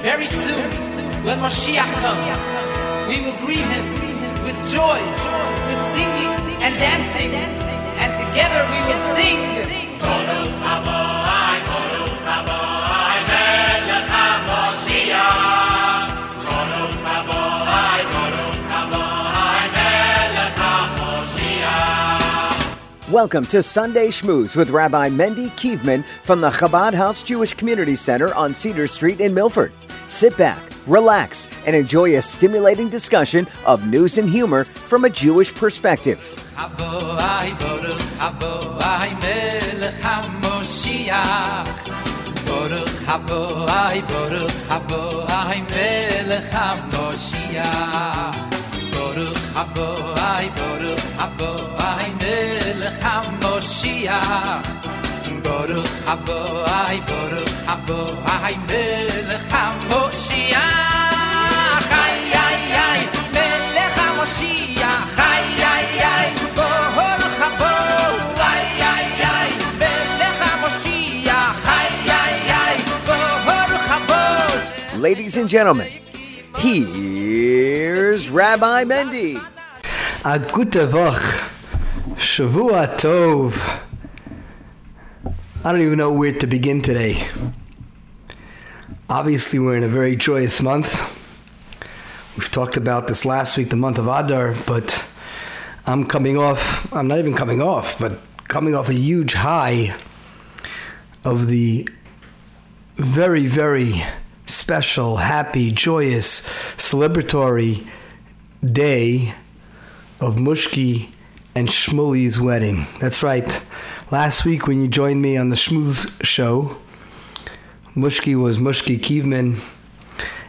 Very soon, when Moshiach comes, we will greet him with joy, with singing and dancing, and together we will sing. Welcome to Sunday Schmooze with Rabbi Mendy Kivman from the Chabad House Jewish Community Center on Cedar Street in Milford. Sit back, relax, and enjoy a stimulating discussion of news and humor from a Jewish perspective. Baruch Aboai, Melech HaMoshiach. Ay, ay, ay, Melech HaMoshiach. Ay, ay, ay, Baruch Aboai, ay, ay, Melech HaMoshiach. Ay, ay, ay, Baruch Aboai. Ladies and gentlemen, here's Rabbi Mendy. A gute Woche. Shavua Tov. I don't even know where to begin today. Obviously, we're in a very joyous month. We've talked about this last week, the month of Adar, but I'm coming off, I'm not even coming off, but coming off a huge high of the very, very special, happy, joyous, celebratory day of Mushky and Shmulie's wedding. That's right. Last week, when you joined me on the Schmooze show, Mushky was Mushky Kivman,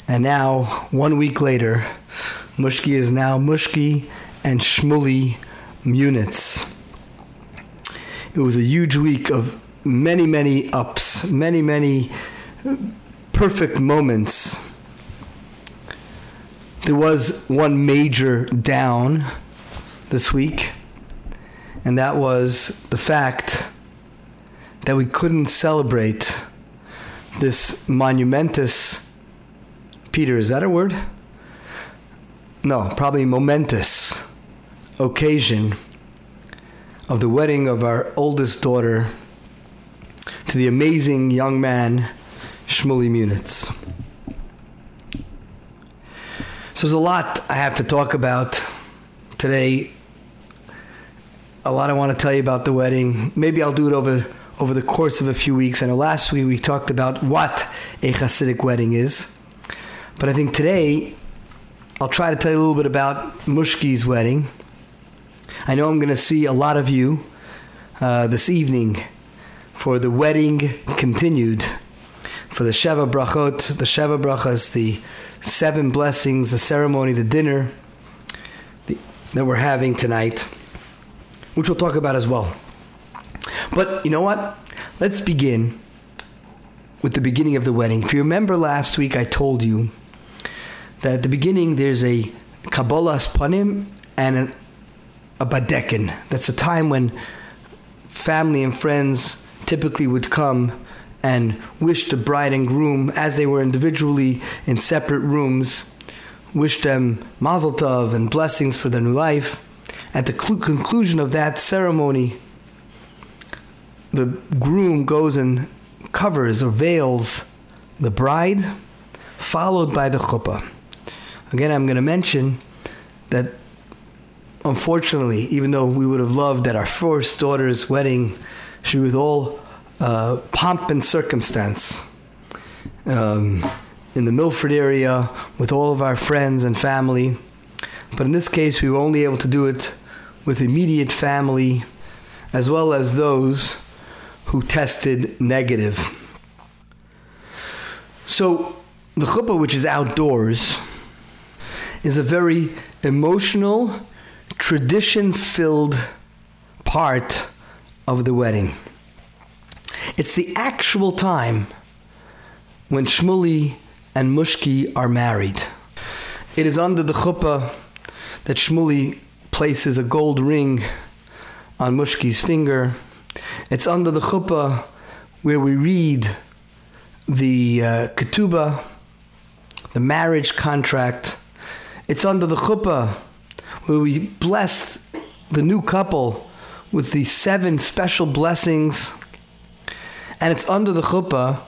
and now, one week later, Mushky is now Mushky and Shmulie Munitz. It was a huge week of many, many ups, many, many perfect moments. There was one major down this week, and that was the fact that we couldn't celebrate this monumentous. Peter, is that a word? No, probably momentous occasion of the wedding of our oldest daughter to the amazing young man Shmulie Munitz. So there's a lot I have to talk about today. A lot I want to tell you about the wedding. Maybe I'll do it over over the course of a few weeks. I know last week we talked about what a Hasidic wedding is, but I think today I'll try to tell you a little bit about Mushky's wedding. I know I'm going to see a lot of you uh, this evening for the wedding continued for the Sheva Brachot, the Sheva Brachas, the seven blessings, the ceremony, the dinner the, that we're having tonight, which we'll talk about as well. But you know what? Let's begin with the beginning of the wedding. If you remember last week, I told you that at the beginning there's a Kabbalas Panim and an, a Badekin. That's a time when family and friends typically would come and wish the bride and groom, as they were individually in separate rooms, wish them mazel tov and blessings for their new life. At the cl- conclusion of that ceremony, the groom goes and covers or veils the bride, followed by the chuppah. Again, I'm going to mention that unfortunately, even though we would have loved that our first daughter's wedding should be with all uh, pomp and circumstance um, in the Milford area with all of our friends and family. But in this case, we were only able to do it with immediate family as well as those who tested negative. So, the chuppah, which is outdoors, is a very emotional, tradition filled part of the wedding. It's the actual time when Shmulie and Mushky are married. It is under the chuppah that Shmulie places a gold ring on Mushky's finger. It's under the chuppah where we read the uh, ketubah, the marriage contract. It's under the chuppah where we bless the new couple with the seven special blessings. And it's under the chuppah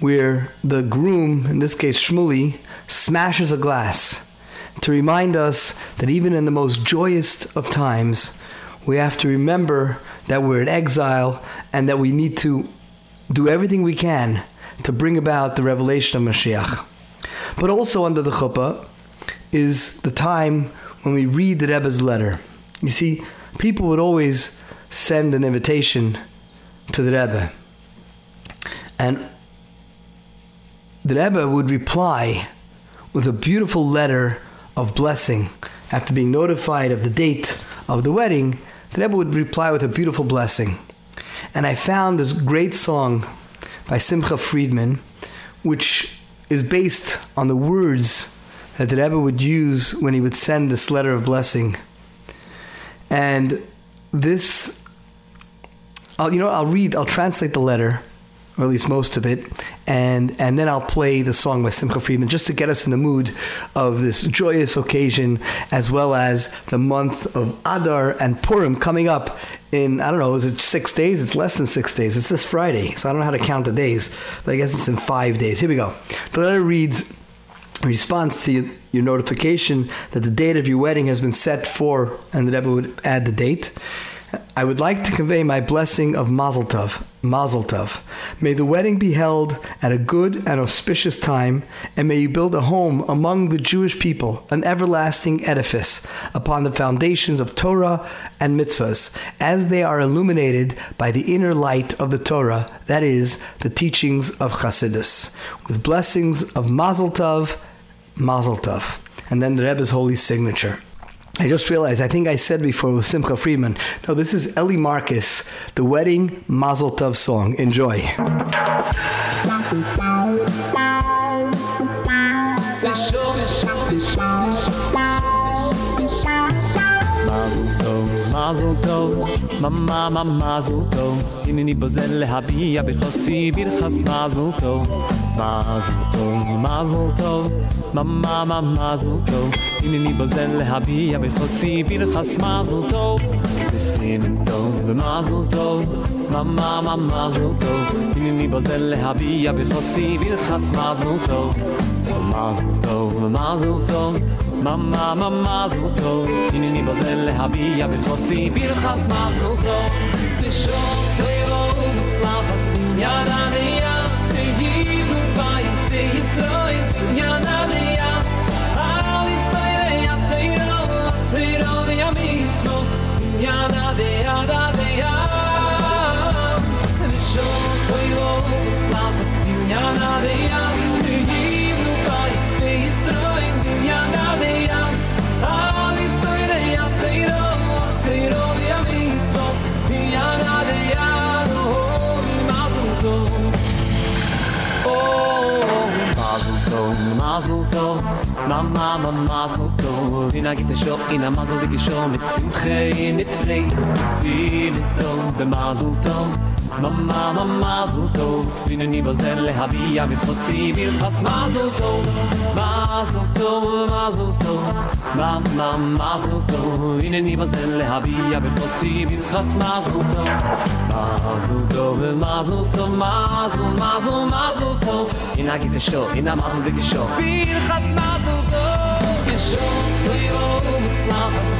where the groom, in this case Shmulie, smashes a glass to remind us that even in the most joyous of times, we have to remember that we're in exile and that we need to do everything we can to bring about the revelation of Mashiach. But also under the chuppah is the time when we read the Rebbe's letter. You see, people would always send an invitation to the Rebbe. And the Rebbe would reply with a beautiful letter of blessing. After being notified of the date of the wedding, the Rebbe would reply with a beautiful blessing. And I found this great song by Simcha Friedman, which is based on the words that the Rebbe would use when he would send this letter of blessing. And this, I'll, you know, I'll read, I'll translate the letter, or at least most of it, and and then I'll play the song by Simcha Friedman just to get us in the mood of this joyous occasion, as well as the month of Adar and Purim coming up in I don't know, is it six days? It's less than six days. It's this Friday, so I don't know how to count the days, but I guess it's in five days. Here we go. The letter reads. Response to your notification that the date of your wedding has been set for, and the Rebbe would add the date. I would like to convey my blessing of Mazel Tov. Mazel Tov. May the wedding be held at a good and auspicious time, and may you build a home among the Jewish people, an everlasting edifice, upon the foundations of Torah and mitzvahs, as they are illuminated by the inner light of the Torah, that is, the teachings of Chassidus, with blessings of Mazel Tov, Mazel Tov. And then the Rebbe's holy signature. I just realized, I think I said before with Simcha Friedman. No, this is Eli Marcus, the wedding Mazel Tov song. Enjoy. Mazel tov, mazel tov, Mama, Mama, Zulto הנני בוזל להביע בחוסי ברכס מזל טוב מזל טוב, מזל טוב, ממה ממה מזל טוב הנני בוזל להביע בחוסי ברכס מזל טוב בסימן טוב, במזל טוב, ממה ממה מזל טוב הנני בוזל להביע בחוסי ברכס מזל טוב מזל טוב, מזל טוב tov Inini bazel lehabiya b'chossi birchas mazel tov B'shom teiro u'tzlach az binyan adeya Behivu bayis be'yisroin binyan adeya Al mazel tov, mama, mama, mazel tov. In a gite sho, in a mazel dike sho, mit simche, mit frei, si mit tov, be mazel tov. Mama, Mama, so to Wie nen Ibo Zelle Habia Mit Fossibil Fass Mazel to Mazel to Mazel to Mama, Mama, so to Wie nen Ibo Zelle Habia Mit Fossibil Fass Mazel to Mazel to Mazel to Mazel, Mazel, Mazel to Ina gibt es scho Ina mazel wirklich scho Viel Fass Mazel to Bis yo, Du i wo Mit Slavas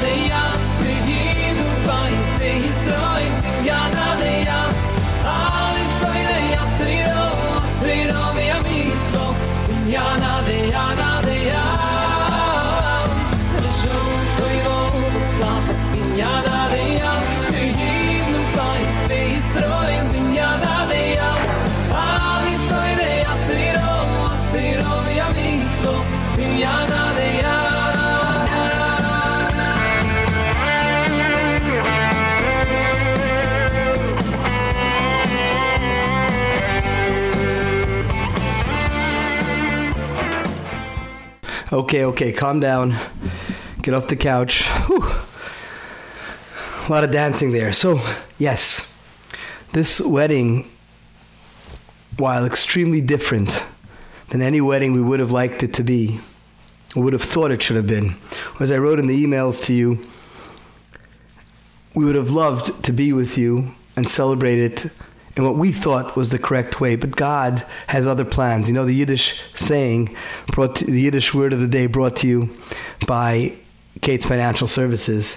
de ya Begin du bei uns so behisroin, binyan adeya. Al Yisrael, ya teiro, teiro, v'ya mitzvo, binyan adeya, adeya. Okay, okay, calm down. Get off the couch. Whew. A lot of dancing there. So, yes, this wedding while extremely different than any wedding we would have liked it to be, or would have thought it should have been. As I wrote in the emails to you, we would have loved to be with you and celebrate it in what we thought was the correct way, but God has other plans. You know, the Yiddish saying, brought to, the Yiddish word of the day brought to you by Kate's Financial Services.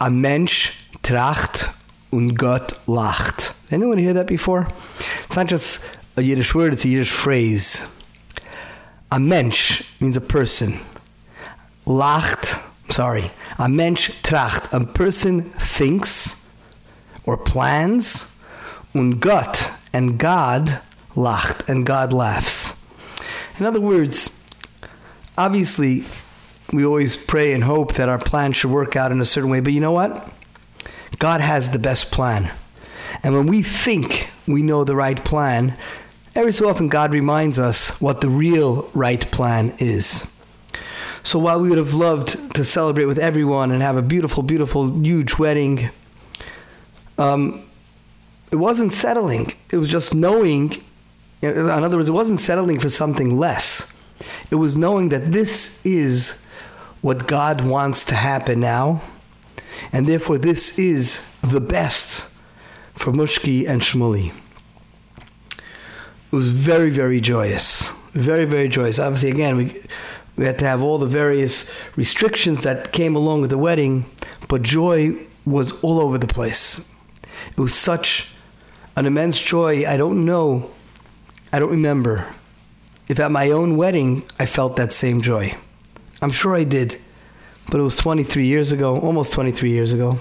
A Mensch tracht und Gott lacht. Anyone hear that before? It's not just a Yiddish word, it's a Yiddish phrase. A Mensch means a person. Lacht, sorry. A Mensch tracht. A person thinks or plans. Und Gott and God lacht, and God laughs. In other words, obviously, we always pray and hope that our plan should work out in a certain way, but you know what? God has the best plan. And when we think we know the right plan, every so often God reminds us what the real right plan is. So while we would have loved to celebrate with everyone and have a beautiful, beautiful, huge wedding, um, it wasn't settling. It was just knowing, in other words, it wasn't settling for something less. It was knowing that this is what God wants to happen now, and therefore this is the best for Mushky and Shmulie. It was very, very joyous. Very, very joyous. Obviously, again, we, we had to have all the various restrictions that came along with the wedding, but joy was all over the place. It was such an immense joy. I don't know, I don't remember if at my own wedding I felt that same joy. I'm sure I did, but it was 23 years ago, almost 23 years ago.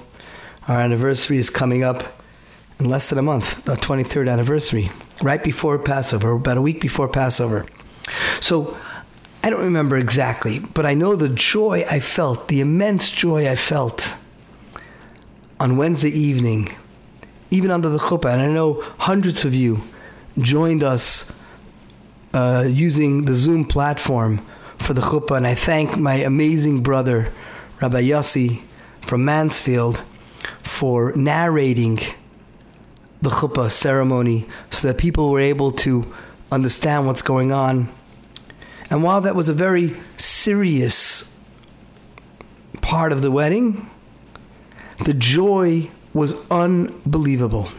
Our anniversary is coming up in less than a month, our 23rd anniversary, right before Passover, about a week before Passover. So I don't remember exactly, but I know the joy I felt, the immense joy I felt on Wednesday evening, even under the chuppah. And I know hundreds of you joined us uh, using the Zoom platform for the chuppah. And I thank my amazing brother, Rabbi Yossi from Mansfield, for narrating the chuppah ceremony so that people were able to understand what's going on. And while that was a very serious part of the wedding, the joy was unbelievable.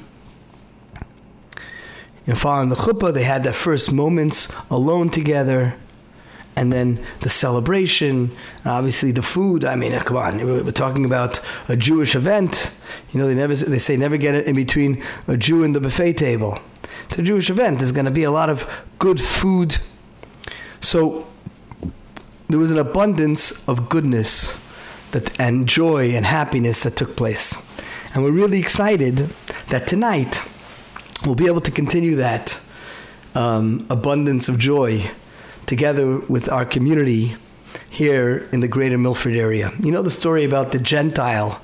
Know, following the chuppah, they had their first moments alone together, and then the celebration, and obviously the food. I mean, come on, we're talking about a Jewish event. You know, they never they say never get it in between a Jew and the buffet table. It's a Jewish event. There's going to be a lot of good food. So there was an abundance of goodness that and joy and happiness that took place. And we're really excited that tonight we'll be able to continue that um, abundance of joy together with our community here in the greater Milford area. You know the story about the Gentile,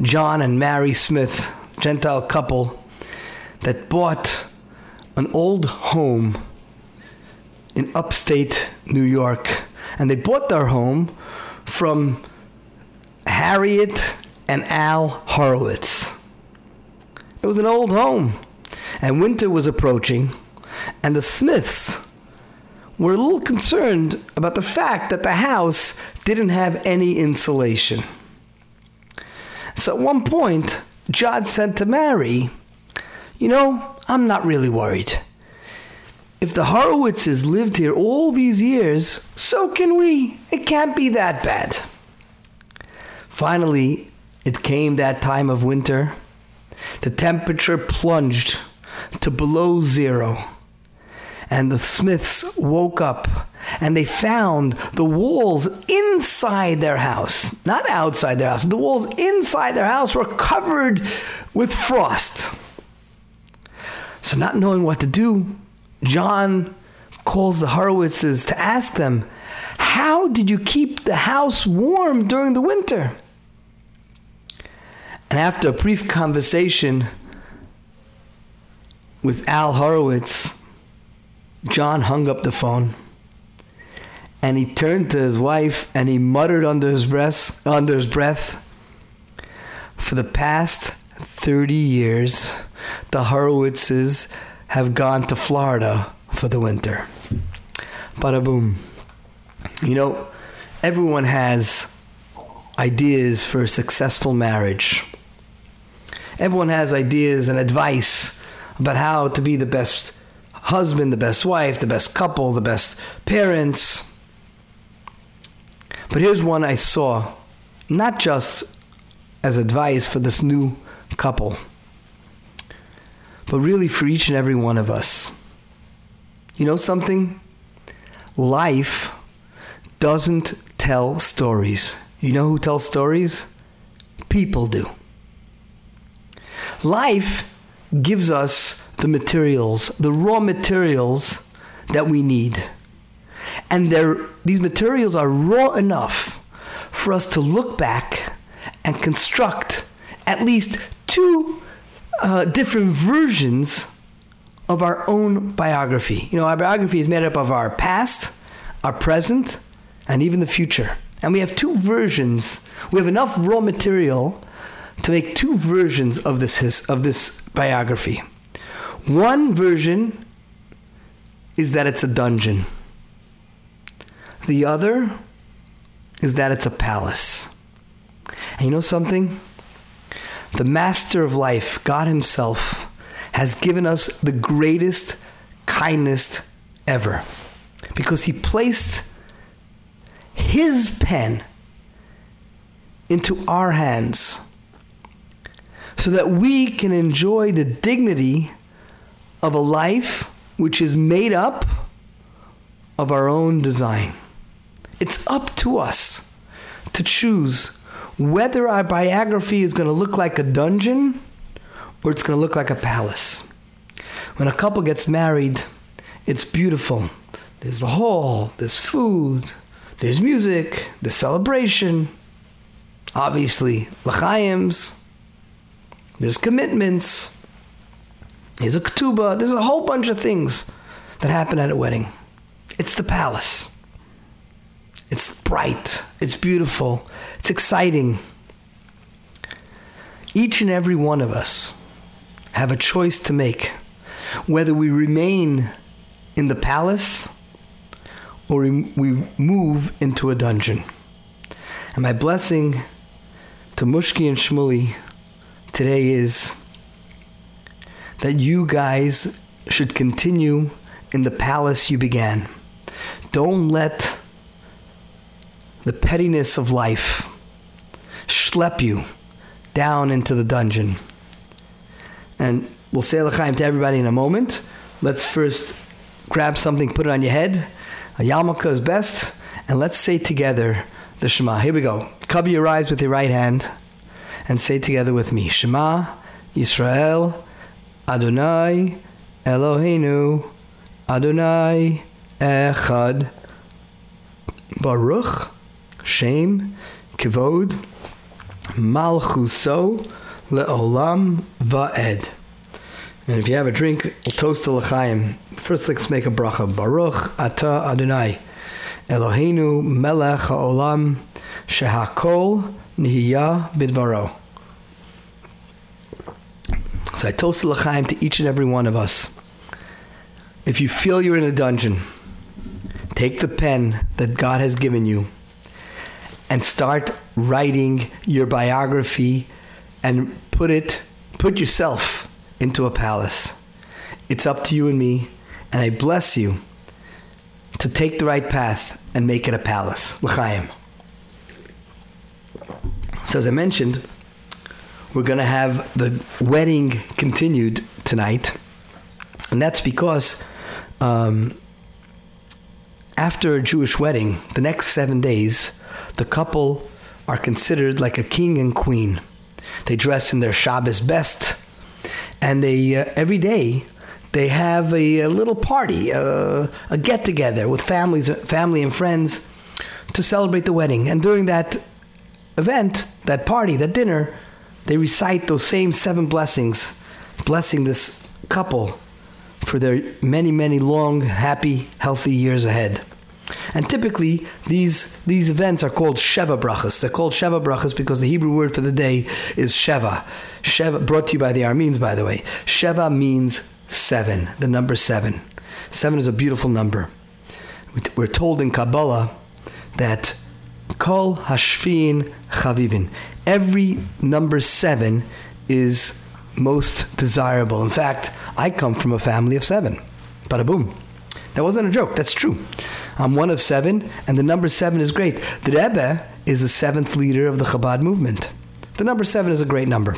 John and Mary Smith, Gentile couple that bought an old home in upstate New York. And they bought their home from Harriet and Al Horowitz. It was an old home, and winter was approaching, and the Smiths were a little concerned about the fact that the house didn't have any insulation. So at one point, John said to Mary, You know, I'm not really worried. If the Horowitzes lived here all these years, so can we. It can't be that bad. Finally, it came that time of winter. The temperature plunged to below zero. And the Smiths woke up and they found the walls inside their house, not outside their house, the walls inside their house were covered with frost. So, not knowing what to do, John calls the Horowitzes to ask them, How did you keep the house warm during the winter? And after a brief conversation with Al Horowitz, John hung up the phone and he turned to his wife and he muttered under his breath, under his breath, for the past 30 years, the Horowitzes have gone to Florida for the winter. Bada boom. You know, everyone has ideas for a successful marriage. Everyone has ideas and advice about how to be the best husband, the best wife, the best couple, the best parents. But here's one I saw, not just as advice for this new couple, but really for each and every one of us. You know something? Life doesn't tell stories. You know who tells stories? People do. Life gives us the materials, the raw materials that we need. And these materials are raw enough for us to look back and construct at least two uh, different versions of our own biography. You know, our biography is made up of our past, our present, and even the future. And we have two versions. We have enough raw material to make two versions of this of this biography. One version is that it's a dungeon. The other is that it's a palace. And you know something? The master of life, God Himself, has given us the greatest kindness ever because He placed His pen into our hands so that we can enjoy the dignity of a life which is made up of our own design. It's up to us to choose whether our biography is going to look like a dungeon or it's going to look like a palace. When a couple gets married, it's beautiful. There's the hall, there's food, there's music, there's celebration. Obviously, l'chaims, there's commitments, there's a ketubah, there's a whole bunch of things that happen at a wedding. It's the palace. It's bright, it's beautiful, it's exciting. Each and every one of us have a choice to make whether we remain in the palace or we move into a dungeon. And my blessing to Mushky and Shmulie today is that you guys should continue in the palace you began. Don't let the pettiness of life schlep you down into the dungeon. And we'll say l'chaim to everybody in a moment. Let's first grab something, put it on your head. A yarmulke is best. And let's say together the Shema. Here we go. Cover your eyes with your right hand and say together with me Shema Israel Adonai Eloheinu Adonai Echad Baruch Shem Kivod Malchuso Leolam Va'ed. And if you have a drink, we'll toast to L'chaim. First, let's make a bracha. Baruch Ata Adonai Eloheinu Melech HaOlam Shehakol Nihiya Bidvaro. So I toast L'chaim to each and every one of us. If you feel you're in a dungeon, take the pen that God has given you and start writing your biography and put it put yourself into a palace. It's up to you and me, and I bless you to take the right path and make it a palace. L'chaim. So as I mentioned, we're going to have the wedding continued tonight, and that's because um, after a Jewish wedding, the next seven days, the couple are considered like a king and queen. They dress in their Shabbos best, and they uh, every day they have a, a little party, uh, a get together with families, family and friends to celebrate the wedding. And during that event, that party, that dinner, they recite those same seven blessings, blessing this couple for their many, many long, happy, healthy years ahead. And typically, these these events are called Sheva brachas. They're called Sheva brachas because the Hebrew word for the day is Sheva. Sheva, brought to you by the Armenes, by the way. Sheva means seven, the number seven. Seven is a beautiful number. We're told in Kabbalah that Kol Hashvin Chavivin. Every number seven is most desirable. In fact, I come from a family of seven. Bada boom. That wasn't a joke. That's true. I'm one of seven, and the number seven is great. The Rebbe is the seventh leader of the Chabad movement. The number seven is a great number.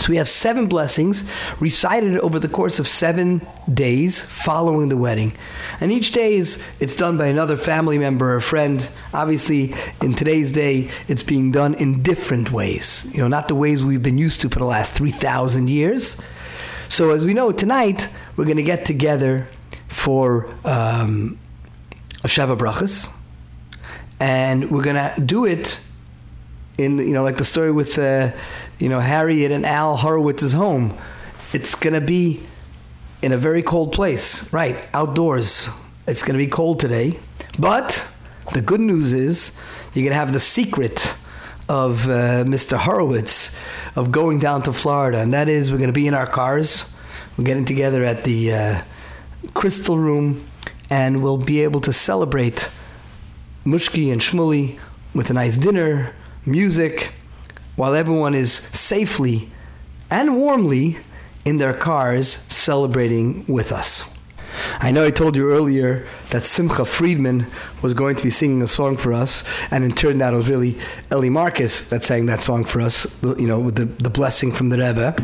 So we have seven blessings recited over the course of seven days following the wedding. And each day is it's done by another family member or friend. Obviously, in today's day, it's being done in different ways. You know, not the ways we've been used to for the last 3,000 years. So as we know, tonight we're going to get together for um, a Sheva Brachas. And we're going to do it in, you know, like the story with... Uh, you know, Harriet and Al Horowitz's home. It's going to be in a very cold place, right? Outdoors. It's going to be cold today. But the good news is you're going to have the secret of uh, Mr. Horowitz of going down to Florida, and that is we're going to be in our cars. We're getting together at the uh, Crystal Room, and we'll be able to celebrate Mushky and Shmulie with a nice dinner, music, while everyone is safely and warmly in their cars celebrating with us. I know I told you earlier that Simcha Friedman was going to be singing a song for us, and turned out it was really Eli Marcus that sang that song for us, you know, with the, the blessing from the Rebbe.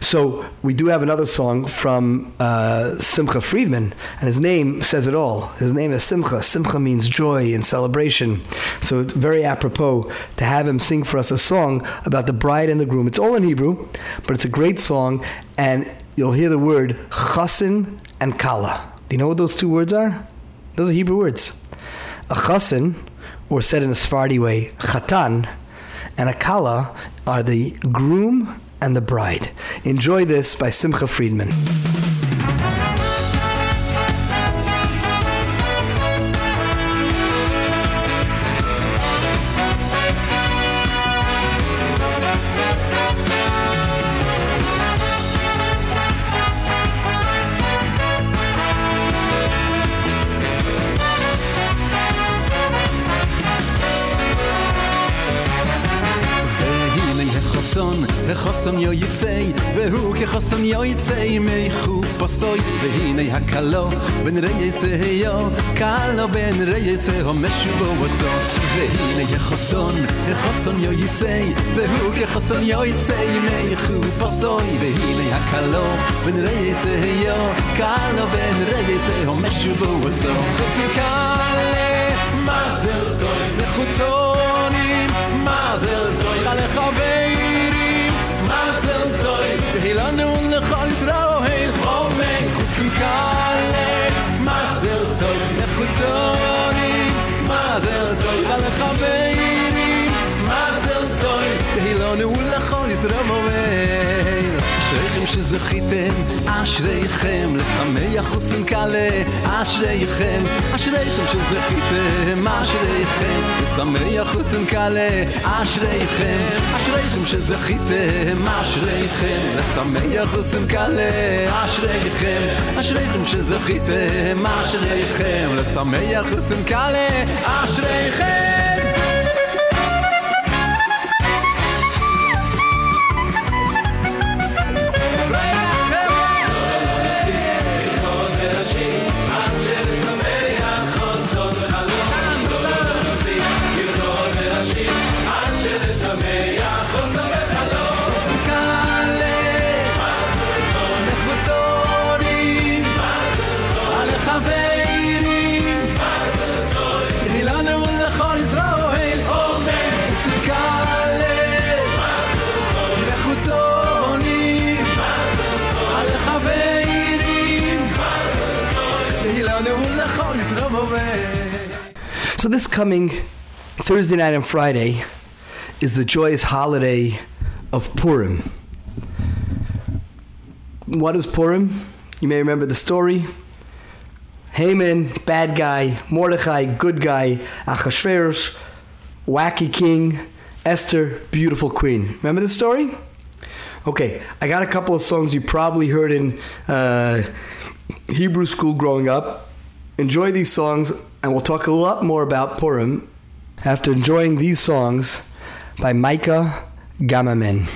So we do have another song from uh, Simcha Friedman, and his name says it all. His name is Simcha. Simcha means joy and celebration. So it's very apropos to have him sing for us a song about the bride and the groom. It's all in Hebrew, but it's a great song, and you'll hear the word chasin and kala. Do you know what those two words are? Those are Hebrew words. A chasin, or said in a Sephardi way, chatan, and a kala are the groom and the bride. Enjoy this by Simcha Friedman. oi tsay me khu pasoy ve hine ha kalo ben reye se yo kalo ben reye se ho meshu bo vatso ve hine ye khoson ye khoson yo yitsay ve hu ke khoson yo yitsay me khu pasoy ve hine ha kalo ben yo kalo ho kale mazel toy mazel toy ale Yisrael. Omen אשריכם שזכיתם, אשריכם לשמח וסנקלה, אשריכם, אשריכם שזכיתם, אשריכם לשמח וסנקלה, אשריכם, אשריכם שזכיתם, אשריכם לשמח וסנקלה, אשריכם, אשריכם שזכיתם, אשריכם לשמח וסנקלה, אשריכם So this coming Thursday night and Friday is the joyous holiday of Purim. What is Purim? You may remember the story. Haman, bad guy, Mordechai, good guy, Achashverosh, wacky king, Esther, beautiful queen. Remember the story? Okay, I got a couple of songs you probably heard in uh, Hebrew school growing up. Enjoy these songs, and we'll talk a lot more about Purim after enjoying these songs by Micah Gamamin.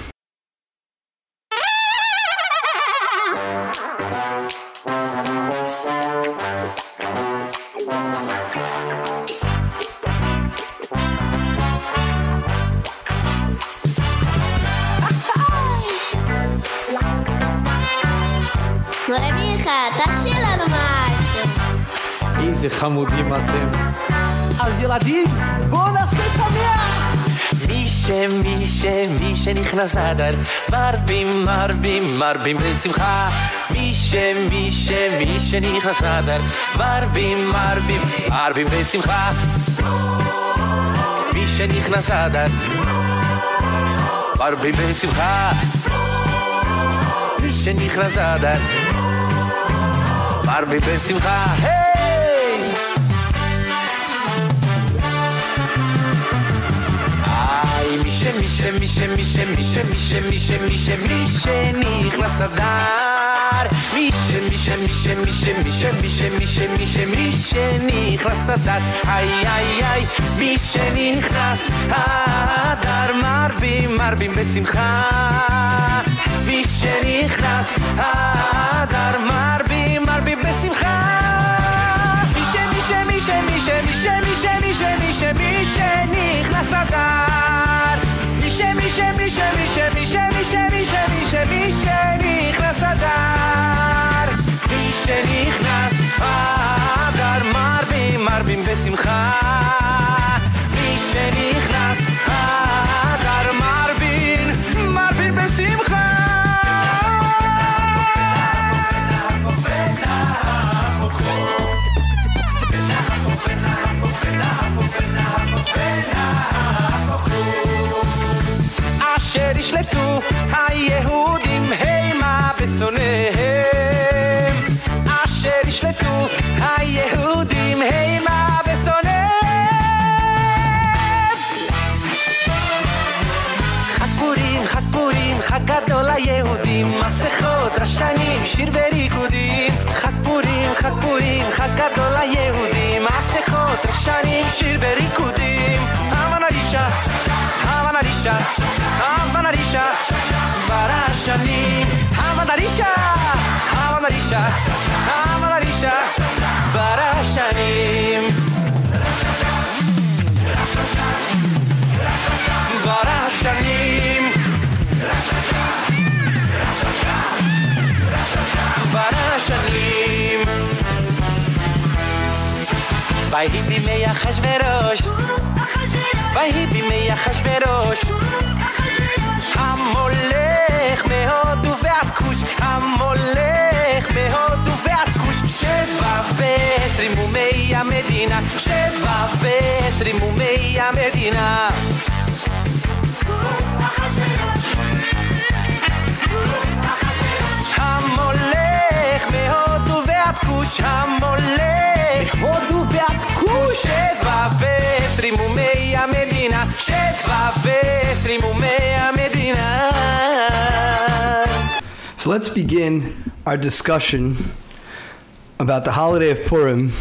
Whatever you had, that's it. איזה חמודים אתם. אז ילדים, בואו נעשה שמח! מי ש... מי ש... מי שנכנס אדר מרבים, מרבים, מרבים בשמחה מי ש... מי ש... מי שנכנס אדר מרבים, מרבים, מרבים בשמחה מי שנכנס אדר מרבים בשמחה מי שנכנס אדר מרבים בשמחה היי! שמי שמי שמי שמי שמי שמי שמי שנכנס אדר מי שמי שמי שמי שמי שמי שמי שמי שמי שנכנס אדר איי איי איי מי שנכנס אדר מרבים מרבים בשמחה מי שנכנס אדר מרבים מרבים בשמחה מי שמי שמי שמי שמי שמי שמי שנכנס אדר שמי שמי שמי שמי שמי שמי שמי שמי שנכנס אדר מי שנכנס אדר מרבים מרבים בשמחה מי שנכנס אדר מרבין מרבין בשמחה Open up, open up, open up, open up. אשר ישלטו היהודים המה בשונאיהם. אשר ישלטו היהודים המה פורים, חג גדול ליהודים מסכות, רשנים, שיר וריקודים חג פורים, חג פורים, חג גדול ליהודים מסכות, רשנים, שיר וריקודים אמן אלישע, אמן אלישע, אמן אלישע ברשנים אמן אלישע, אמן אלישע, אמן אלישע ברשנים ברשנים ברשנים ויהי בימי אחשורוש ויהי בימי אחשורוש המולך מהודו ועד כוש המולך מהודו ועד כוש שבע ועשרים ומי המדינה שבע ועשרים ומי המדינה הולך מהודו ועד כוש המולך מהודו ועד כוש שבע ועשרים המדינה שבע ועשרים המדינה So let's begin our discussion about the holiday of Purim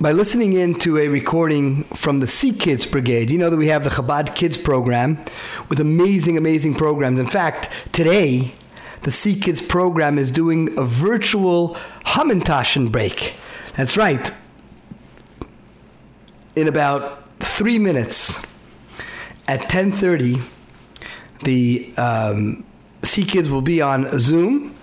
by listening in to a recording from the CKids Brigade. You know that we have the Chabad Kids program with amazing, amazing programs. In fact, today the CKids program is doing a virtual Hamantashen break. That's right. In about three minutes, at 10.30, the um, CKids will be on Zoom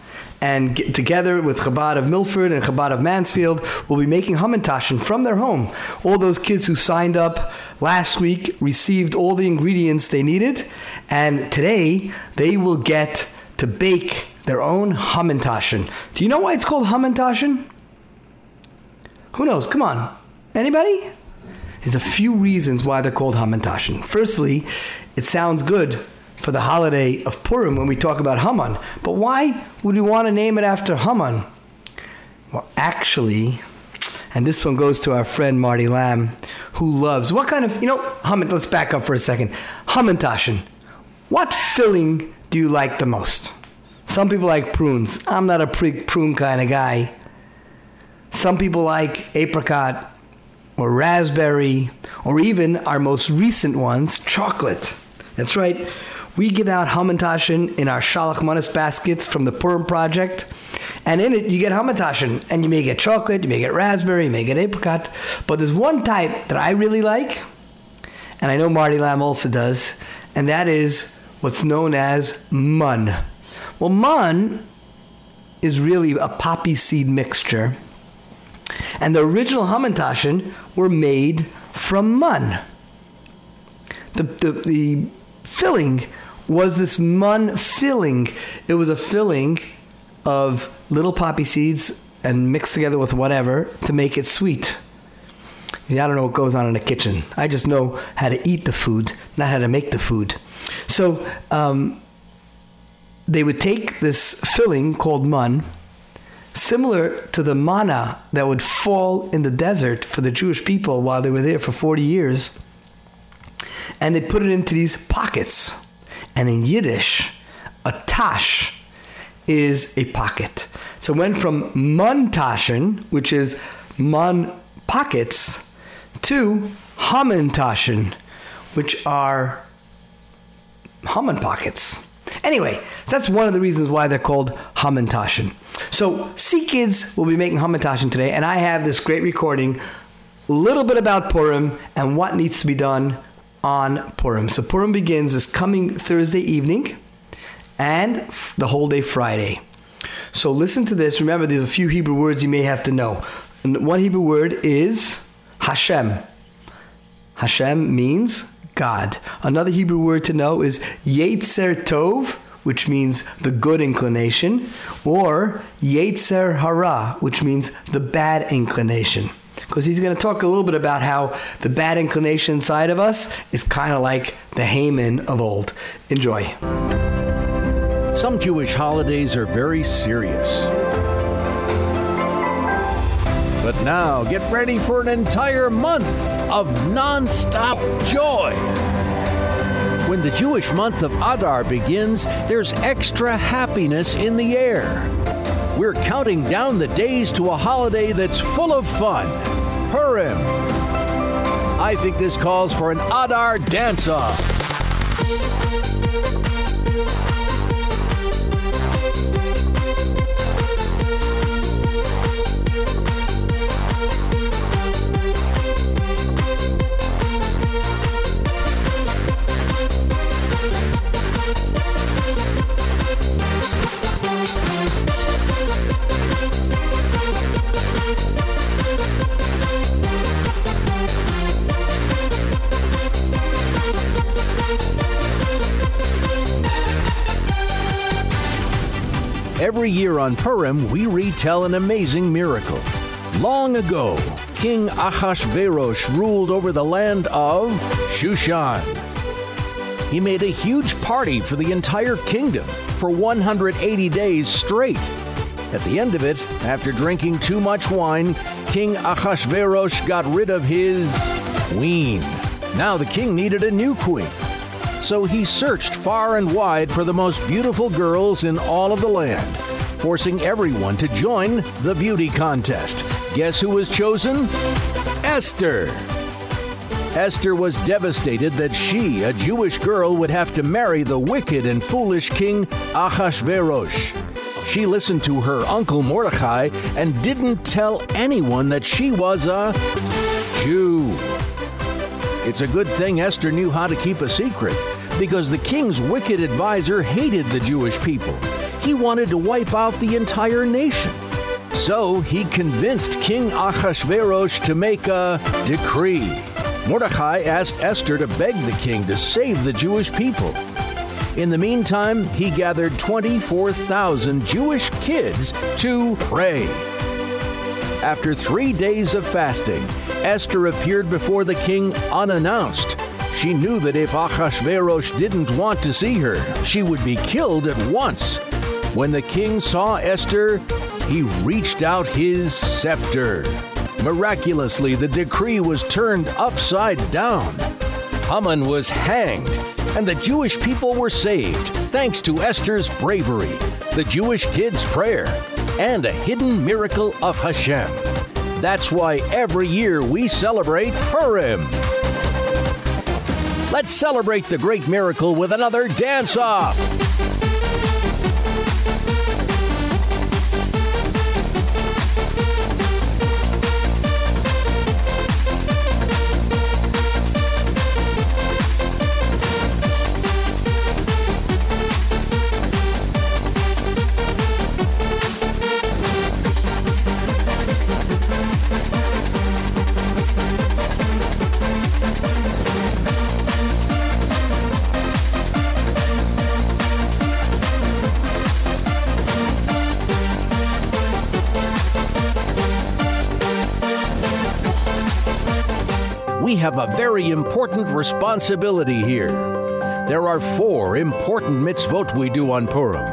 and get together with Chabad of Milford and Chabad of Mansfield will be making Hamantashen from their home. All those kids who signed up last week received all the ingredients they needed, and today they will get to bake their own Hamantashen. Do you know why it's called Hamantashen? Who knows? Come on. Anybody? There's a few reasons why they're called Hamantashen. Firstly, it sounds good for the holiday of Purim when we talk about Haman. But why would we want to name it after Haman? Well, actually, and this one goes to our friend Marty Lamb, who loves what kind of you know Haman. Let's back up for a second. Hamantashen. What filling do you like the most? Some people like prunes. I'm not a prune kind of guy. Some people like apricot or raspberry or even our most recent ones, chocolate. That's right. We give out Hamantashen in our Shalach Manas baskets from the Purim Project. And in it, you get Hamantashen. And you may get chocolate, you may get raspberry, you may get apricot. But there's one type that I really like, and I know Marty Lamb also does, and that is what's known as mun. Well, mun is really a poppy seed mixture. And the original Hamantashen were made from mun. The, the, the filling was this mun filling. It was a filling of little poppy seeds and mixed together with whatever to make it sweet. I don't know what goes on in the kitchen. I just know how to eat the food, not how to make the food. So um, they would take this filling called mun, similar to the manna that would fall in the desert for the Jewish people while they were there for 40 years, and they'd put it into these pockets. And in Yiddish, a tash is a pocket. So it went from muntashen, which is mun pockets, to hamantashen, which are Haman pockets. Anyway, that's one of the reasons why they're called hamantashen. So, CKids will be making hamantashen today, and I have this great recording, a little bit about Purim and what needs to be done on Purim. So Purim begins this coming Thursday evening and the whole day Friday. So listen to this. Remember, there's a few Hebrew words you may have to know. One Hebrew word is Hashem. Hashem means God. Another Hebrew word to know is Yetzer Tov, which means the good inclination, or Yetzer Hara, which means the bad inclination because he's going to talk a little bit about how the bad inclination inside of us is kind of like the Haman of old. Enjoy. Some Jewish holidays are very serious. But now get ready for an entire month of non-stop joy. When the Jewish month of Adar begins, there's extra happiness in the air. We're counting down the days to a holiday that's full of fun Purim. I think this calls for an Adar dance off. Every year on Purim, we retell an amazing miracle. Long ago, King Ahasuerus ruled over the land of Shushan. He made a huge party for the entire kingdom for 180 days straight. At the end of it, after drinking too much wine, King Ahasuerus got rid of his queen. Now the king needed a new queen so he searched far and wide for the most beautiful girls in all of the land, forcing everyone to join the beauty contest. Guess who was chosen? Esther. Esther was devastated that she, a Jewish girl, would have to marry the wicked and foolish king Ahasuerus. She listened to her uncle Mordecai and didn't tell anyone that she was a Jew. It's a good thing Esther knew how to keep a secret, because the king's wicked advisor hated the Jewish people. He wanted to wipe out the entire nation. So he convinced King Ahasuerus to make a decree. Mordecai asked Esther to beg the king to save the Jewish people. In the meantime, he gathered 24,000 Jewish kids to pray. After three days of fasting, Esther appeared before the king unannounced. She knew that if Ahasuerus didn't want to see her, she would be killed at once. When the king saw Esther, he reached out his scepter. Miraculously, the decree was turned upside down. Haman was hanged, and the Jewish people were saved thanks to Esther's bravery, the Jewish kid's prayer, and a hidden miracle of Hashem. That's why every year we celebrate Purim. Let's celebrate the great miracle with another dance off. Have a very important responsibility here. There are four important mitzvot we do on Purim.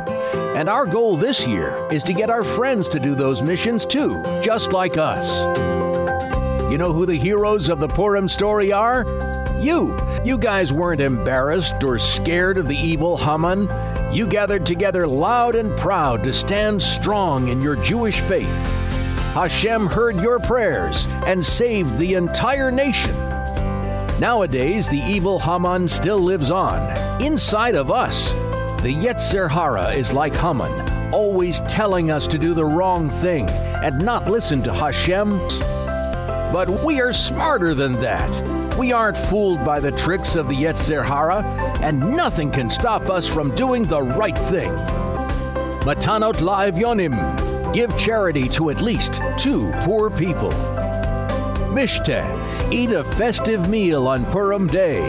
And our goal this year is to get our friends to do those missions too, just like us. You know who the heroes of the Purim story are? You. You guys weren't embarrassed or scared of the evil Haman. You gathered together loud and proud to stand strong in your Jewish faith. Hashem heard your prayers and saved the entire nation. Nowadays, the evil Haman still lives on, inside of us. The Yetzer Hara is like Haman, always telling us to do the wrong thing and not listen to Hashem. But we are smarter than that. We aren't fooled by the tricks of the Yetzer Hara, and nothing can stop us from doing the right thing. Matanot La'evyonim, give charity to at least two poor people. Mishteh, eat a festive meal on Purim Day.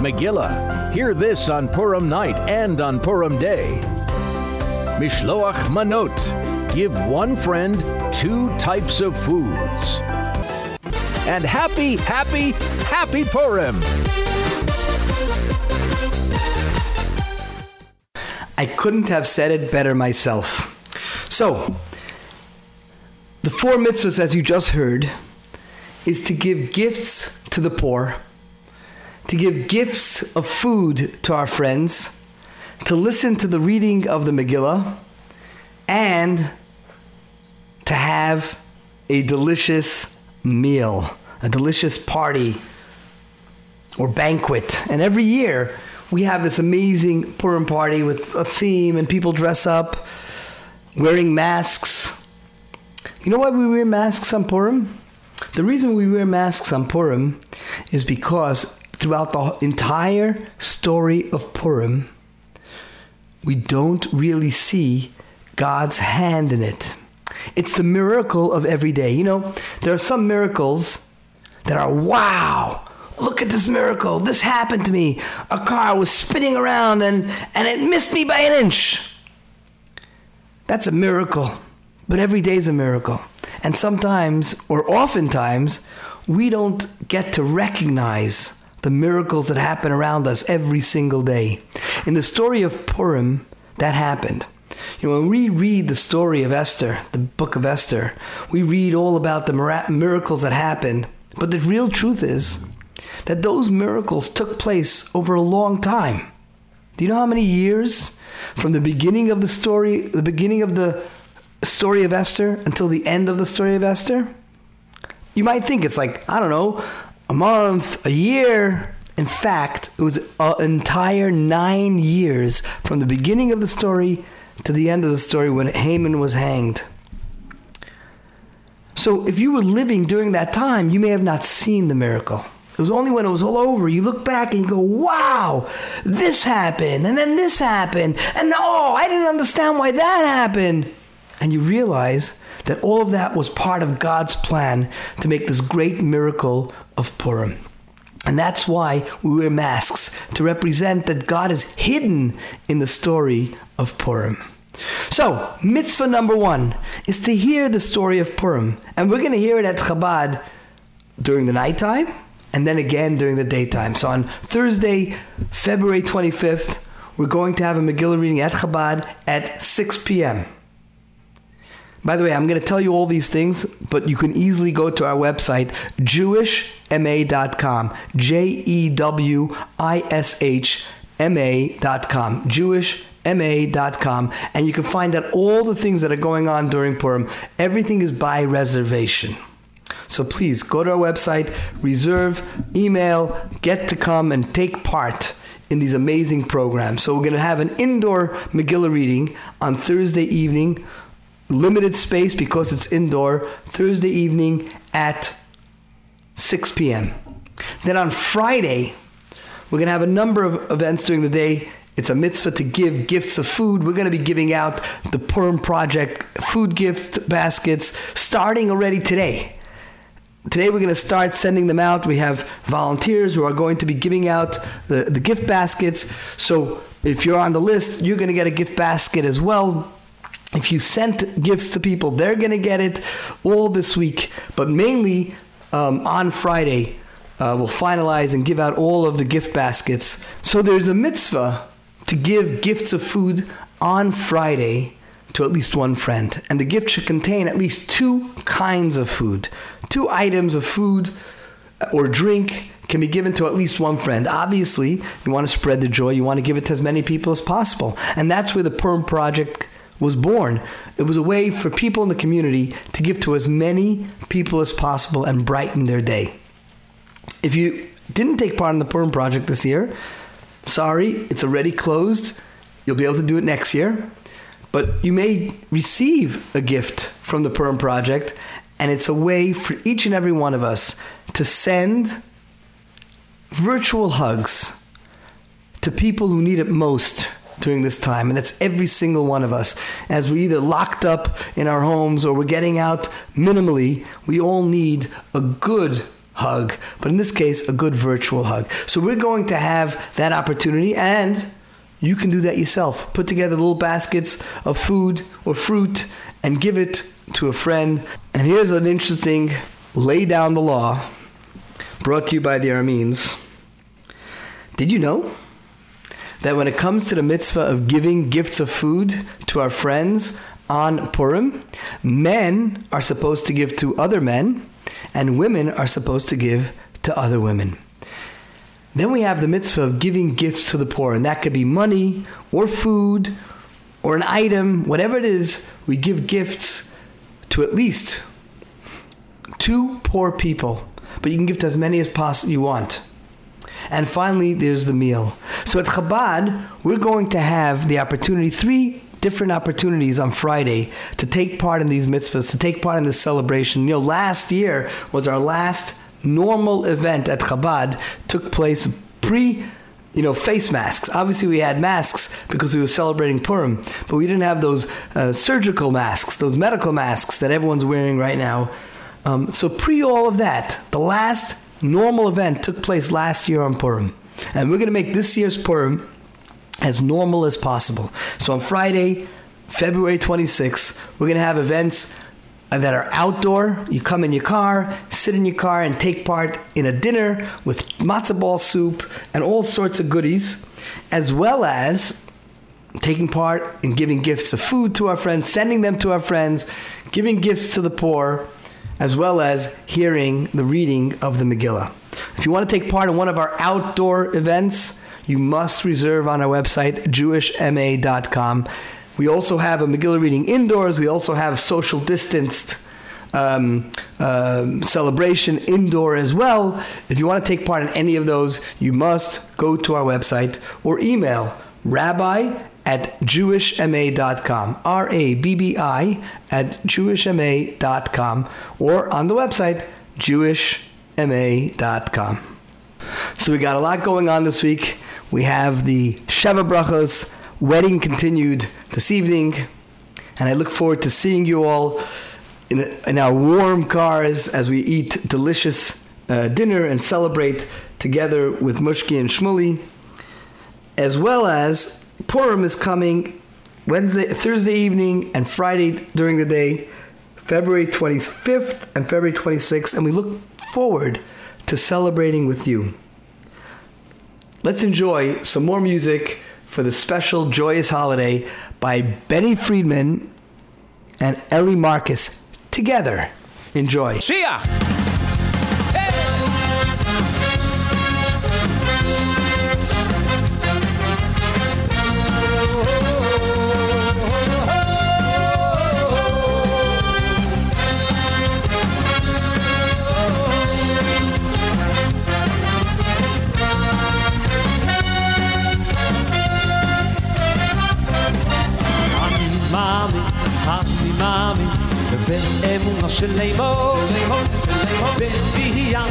Megillah, hear this on Purim night and on Purim Day. Mishloach Manot, give one friend two types of foods. And happy, happy, happy Purim! I couldn't have said it better myself. So, the four mitzvahs, as you just heard, is to give gifts to the poor, to give gifts of food to our friends, to listen to the reading of the Megillah, and to have a delicious meal, a delicious party or banquet. And every year we have this amazing Purim party with a theme and people dress up wearing masks. You know why we wear masks on Purim? The reason we wear masks on Purim is because throughout the entire story of Purim, we don't really see God's hand in it. It's the miracle of every day. You know, there are some miracles that are wow. Look at this miracle. This happened to me. A car was spinning around and, and it missed me by an inch. That's a miracle. But every day is a miracle. And sometimes, or oftentimes, we don't get to recognize the miracles that happen around us every single day. In the story of Purim, that happened. You know, when we read the story of Esther, the book of Esther, we read all about the miracles that happened. But the real truth is that those miracles took place over a long time. Do you know how many years from the beginning of the story, the beginning of the story of Esther until the end of the story of Esther? You might think it's like, I don't know, a month, a year. In fact, it was an entire nine years from the beginning of the story to the end of the story when Haman was hanged. So, if you were living during that time, you may have not seen the miracle. It was only when it was all over, you look back and you go, wow, this happened, and then this happened, and oh, I didn't understand why that happened. And you realize that all of that was part of God's plan to make this great miracle of Purim. And that's why we wear masks to represent that God is hidden in the story of Purim. So, mitzvah number one is to hear the story of Purim. And we're going to hear it at Chabad during the nighttime and then again during the daytime. So on Thursday, February 25th, we're going to have a Megillah reading at Chabad at 6 p.m. By the way, I'm going to tell you all these things, but you can easily go to our website, jewishma.com. J E W I S H M A.com. Jewishma.com. And you can find out all the things that are going on during Purim. Everything is by reservation. So please go to our website, reserve, email, get to come and take part in these amazing programs. So we're going to have an indoor Megillah reading on Thursday evening, limited space because it's indoor, Thursday evening at 6 p.m. Then on Friday, we're going to have a number of events during the day. It's a mitzvah to give gifts of food. We're going to be giving out the Purim Project food gift baskets starting already today. Today we're going to start sending them out. We have volunteers who are going to be giving out the, the gift baskets. So if you're on the list, you're going to get a gift basket as well. If you sent gifts to people, they're going to get it all this week. But mainly um, on Friday, uh, we'll finalize and give out all of the gift baskets. So there's a mitzvah to give gifts of food on Friday to at least one friend. And the gift should contain at least two kinds of food. Two items of food or drink can be given to at least one friend. Obviously, you want to spread the joy, you want to give it to as many people as possible. And that's where the Purim Project was born. It was a way for people in the community to give to as many people as possible and brighten their day. If you didn't take part in the Purim Project this year, sorry, it's already closed. You'll be able to do it next year. But you may receive a gift from the Purim Project, and it's a way for each and every one of us to send virtual hugs to people who need it most during this time. And that's every single one of us. As we're either locked up in our homes or we're getting out minimally, we all need a good hug, but in this case, a good virtual hug. So we're going to have that opportunity and you can do that yourself. Put together little baskets of food or fruit and give it to a friend. And here's an interesting lay down the law brought to you by the Arameans. Did you know that when it comes to the mitzvah of giving gifts of food to our friends on Purim, men are supposed to give to other men and women are supposed to give to other women. Then we have the mitzvah of giving gifts to the poor, and that could be money or food or an item, whatever it is, we give gifts to at least two poor people, but you can give to as many as possible you want. And finally, there's the meal. So at Chabad, we're going to have the opportunity, three different opportunities on Friday to take part in these mitzvahs, to take part in this celebration. You know, last year was our last normal event at Chabad, took place pre you know, face masks. Obviously, we had masks because we were celebrating Purim, but we didn't have those uh, surgical masks, those medical masks that everyone's wearing right now. Um, so, pre all of that, the last normal event took place last year on Purim. And we're going to make this year's Purim as normal as possible. So on Friday, February 26th, we're going to have events that are outdoor. You come in your car, sit in your car, and take part in a dinner with matzo ball soup and all sorts of goodies, as well as taking part in giving gifts of food to our friends, sending them to our friends, giving gifts to the poor, as well as hearing the reading of the Megillah. If you want to take part in one of our outdoor events, you must reserve on our website, jewishma.com. We also have a Megillah reading indoors. We also have social distanced um, uh, celebration indoor as well. If you want to take part in any of those, you must go to our website or email rabbi at jewishma.com, R A B B I at jewishma.com, or on the website, jewishma.com. So we got a lot going on this week. We have the Sheva Brachos wedding continued this evening, and I look forward to seeing you all in, in our warm cars as we eat delicious uh, dinner and celebrate together with Mushky and Shmulie, as well as Purim is coming Wednesday, Thursday evening, and Friday during the day, February 25th and February 26th, and we look forward to celebrating with you. Let's enjoy some more music for the special joyous holiday by Benny Friedman and Eli Marcus together. Enjoy. See ya! شليمو بالدهية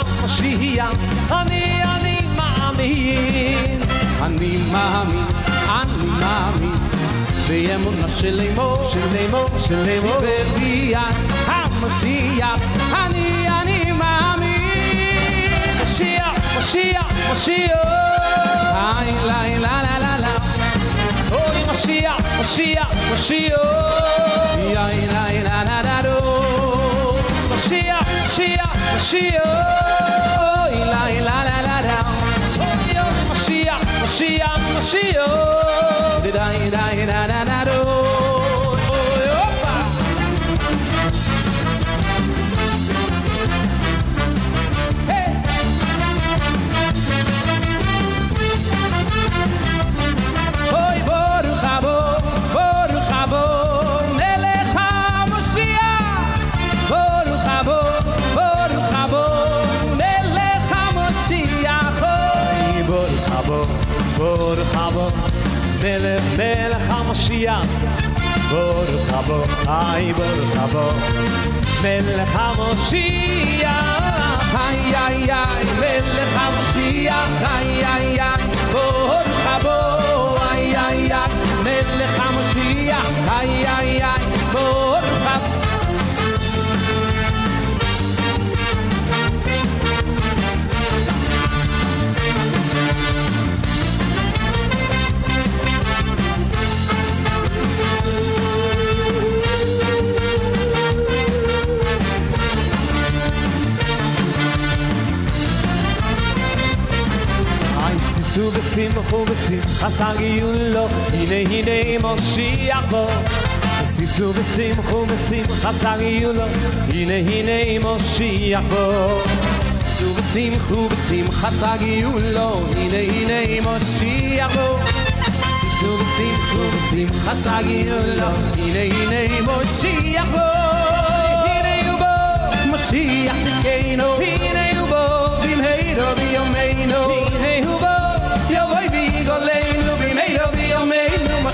الخشية أني أني مع مين أني مع مين أني مع مين زي منا شليمو شليمو شليمو بالدهية الخشية أني أني مع مين مشيع مشيع مشيع لا لا لا لا لا. أوي مشيع مشيع مشيع يا لا لا لا. Shia, Shia, Shia. Oh, Eli, la, la, la, la. Oh, Shia, Shia, Shia. Da, da, da, da, da. ברוך הבא, היי ברוך הבא מלך המשיח איי, איי, איי, מלך המשיח. איי, איי, איי, ברוך הבא. איי, איי, איי, מלך המשיח. איי, איי, איי, ברוך היי סיסו ושמחו ושמחה שגיו לו הנה הנה משיח בו סיסו ושמחו ושמחה שגיו לו הנה הנה משיח בו שישו ושמחו בשמחה שגיו לו, הנה הנה מושיח בו. שישו ושמחו בשמחה שגיו לו, הנה הנה מושיח בו. הנה הוא בו משיח צדקנו, הנה הוא בו במהירו ביומנו. הנה הוא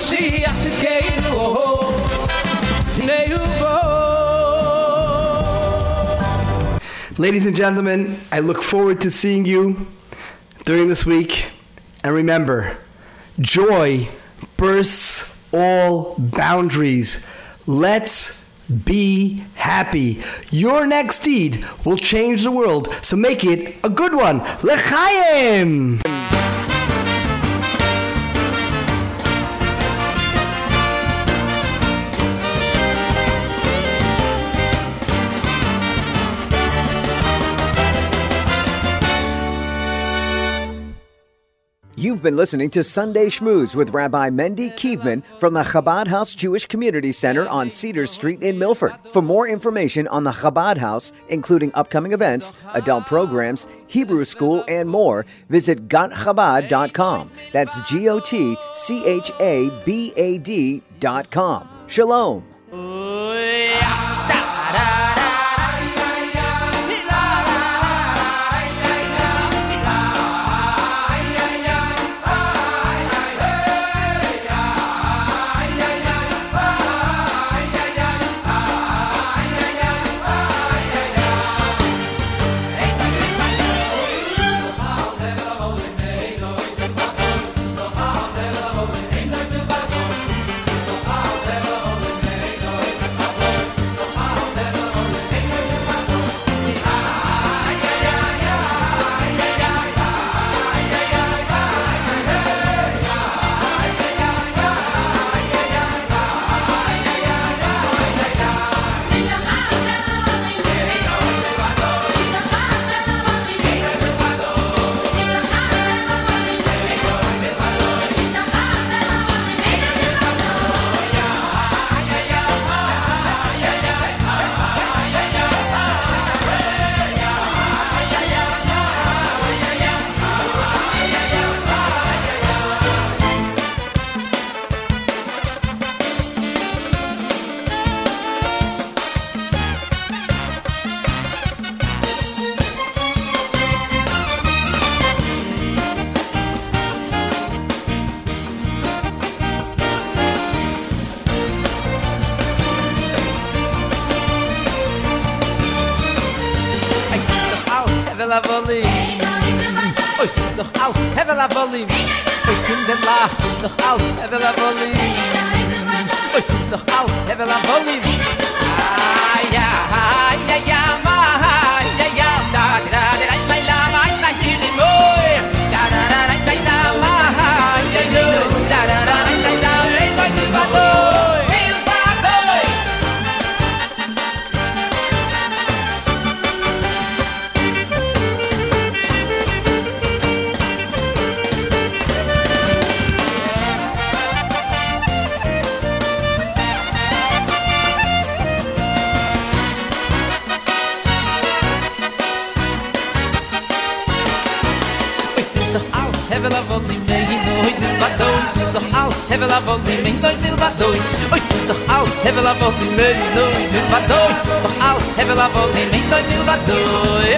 ביומנו. משיח צדקנו, הנה הוא בו. Ladies and gentlemen, I look forward to seeing you during this week. And remember, joy bursts all boundaries. Let's be happy. Your next deed will change the world, so make it a good one. L'chaim! You've been listening to Sunday Schmooze with Rabbi Mendy Kivman from the Chabad House Jewish Community Center on Cedar Street in Milford. For more information on the Chabad House, including upcoming events, adult programs, Hebrew school, and more, visit gotchabad.com. That's G O T C H A B A D.com. Shalom. Hevel Avolim. vol di mein doch vil wat doy oi sit doch aus hevel a vol di mein no vil wat doy doch aus hevel a vol di mein doch vil wat doy